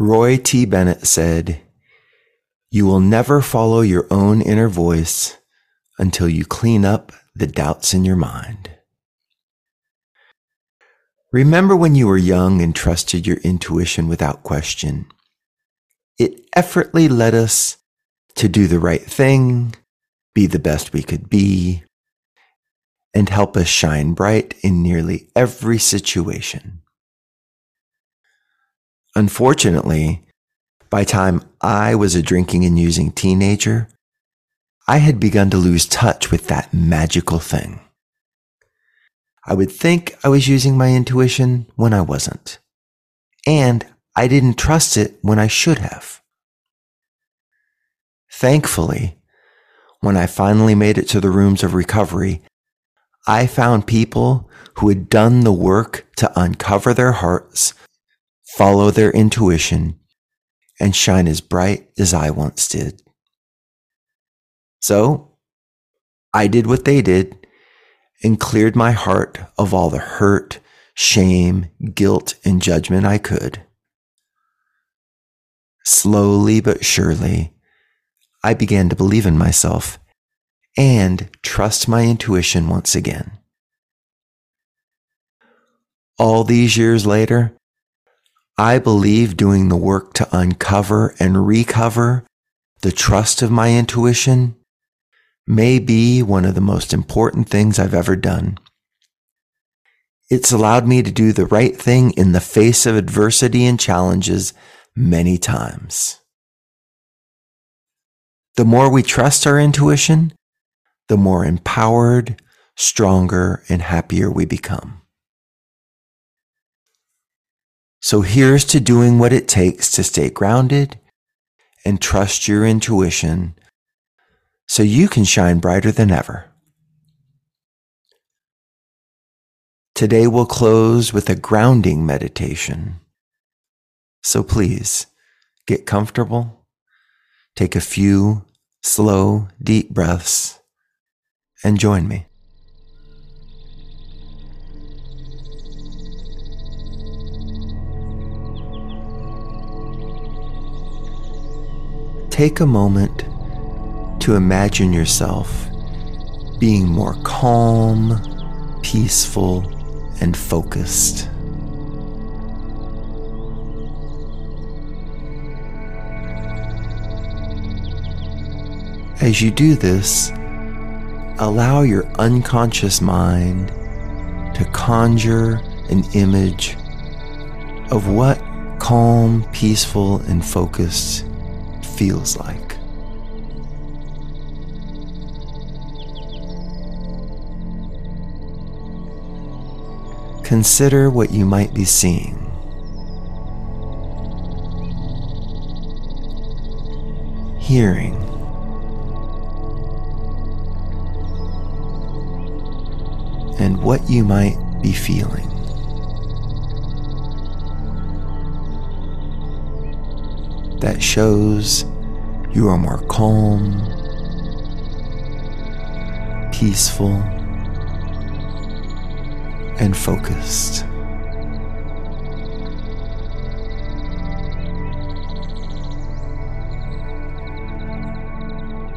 Roy T. Bennett said, You will never follow your own inner voice until you clean up the doubts in your mind. Remember when you were young and trusted your intuition without question? It effortlessly led us to do the right thing, be the best we could be, and help us shine bright in nearly every situation. Unfortunately, by time I was a drinking and using teenager, I had begun to lose touch with that magical thing. I would think I was using my intuition when I wasn't. And I didn't trust it when I should have. Thankfully, when I finally made it to the rooms of recovery, I found people who had done the work to uncover their hearts, follow their intuition, and shine as bright as I once did. So I did what they did and cleared my heart of all the hurt, shame, guilt, and judgment I could. Slowly but surely, I began to believe in myself and trust my intuition once again. All these years later, I believe doing the work to uncover and recover the trust of my intuition may be one of the most important things I've ever done. It's allowed me to do the right thing in the face of adversity and challenges many times. The more we trust our intuition, the more empowered, stronger, and happier we become. So here's to doing what it takes to stay grounded and trust your intuition so you can shine brighter than ever. Today we'll close with a grounding meditation. So please get comfortable, take a few slow, deep breaths, and join me. Take a moment to imagine yourself being more calm, peaceful, and focused. As you do this, allow your unconscious mind to conjure an image of what calm, peaceful, and focused feels like. Consider what you might be seeing. Hearing. And what you might be feeling. That shows you are more calm, peaceful, and focused.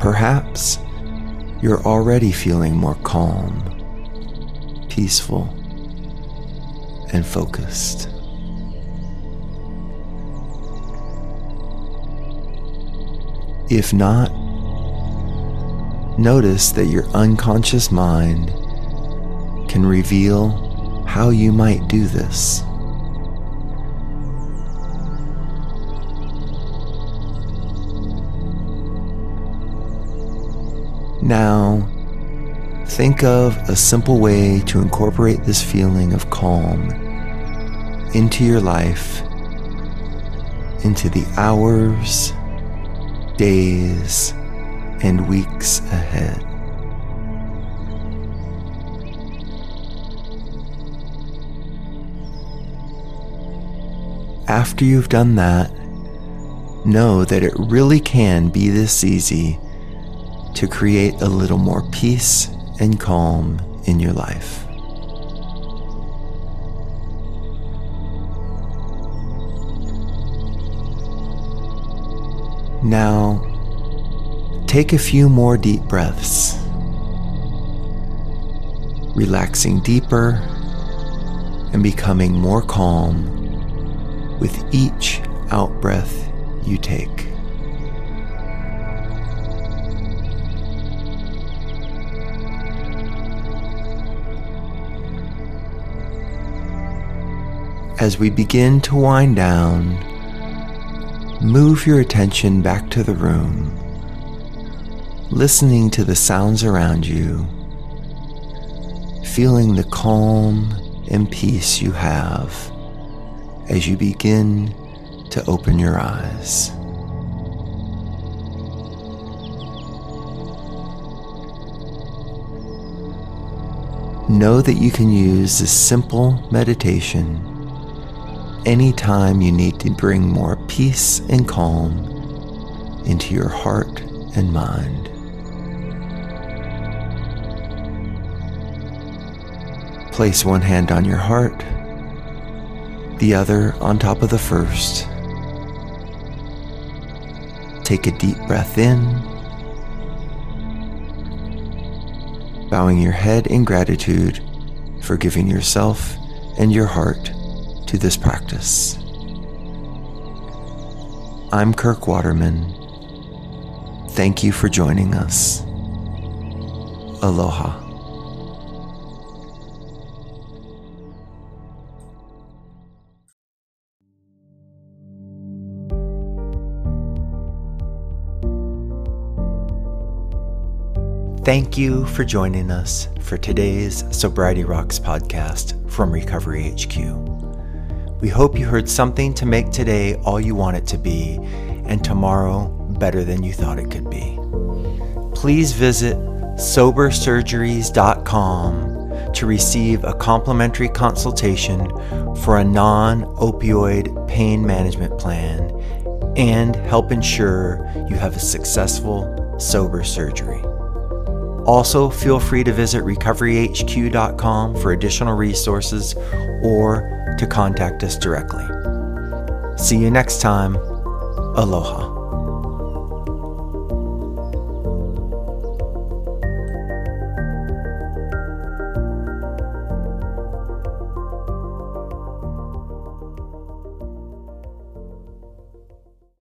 Perhaps you're already feeling more calm, peaceful, and focused. If not, notice that your unconscious mind can reveal how you might do this. Now, think of a simple way to incorporate this feeling of calm into your life, into the hours, days, and weeks ahead. After you've done that, know that it really can be this easy to create a little more peace and calm in your life. Now, take a few more deep breaths, relaxing deeper and becoming more calm with each out breath you take. As we begin to wind down, move your attention back to the room, listening to the sounds around you, feeling the calm and peace you have as you begin to open your eyes. Know that you can use this simple meditation anytime you need to bring more peace and calm into your heart and mind. Place one hand on your heart, the other on top of the first. Take a deep breath in, bowing your head in gratitude for giving yourself and your heart to this practice. I'm Kirk Waterman. Thank you for joining us. Aloha. Thank you for joining us for today's Sobriety Rocks podcast from Recovery HQ. We hope you heard something to make today all you want it to be, and tomorrow better than you thought it could be. Please visit sobersurgeries.com to receive a complimentary consultation for a non opioid pain management plan and help ensure you have a successful sober surgery. Also, feel free to visit recoveryhq.com for additional resources or to contact us directly. See you next time. Aloha.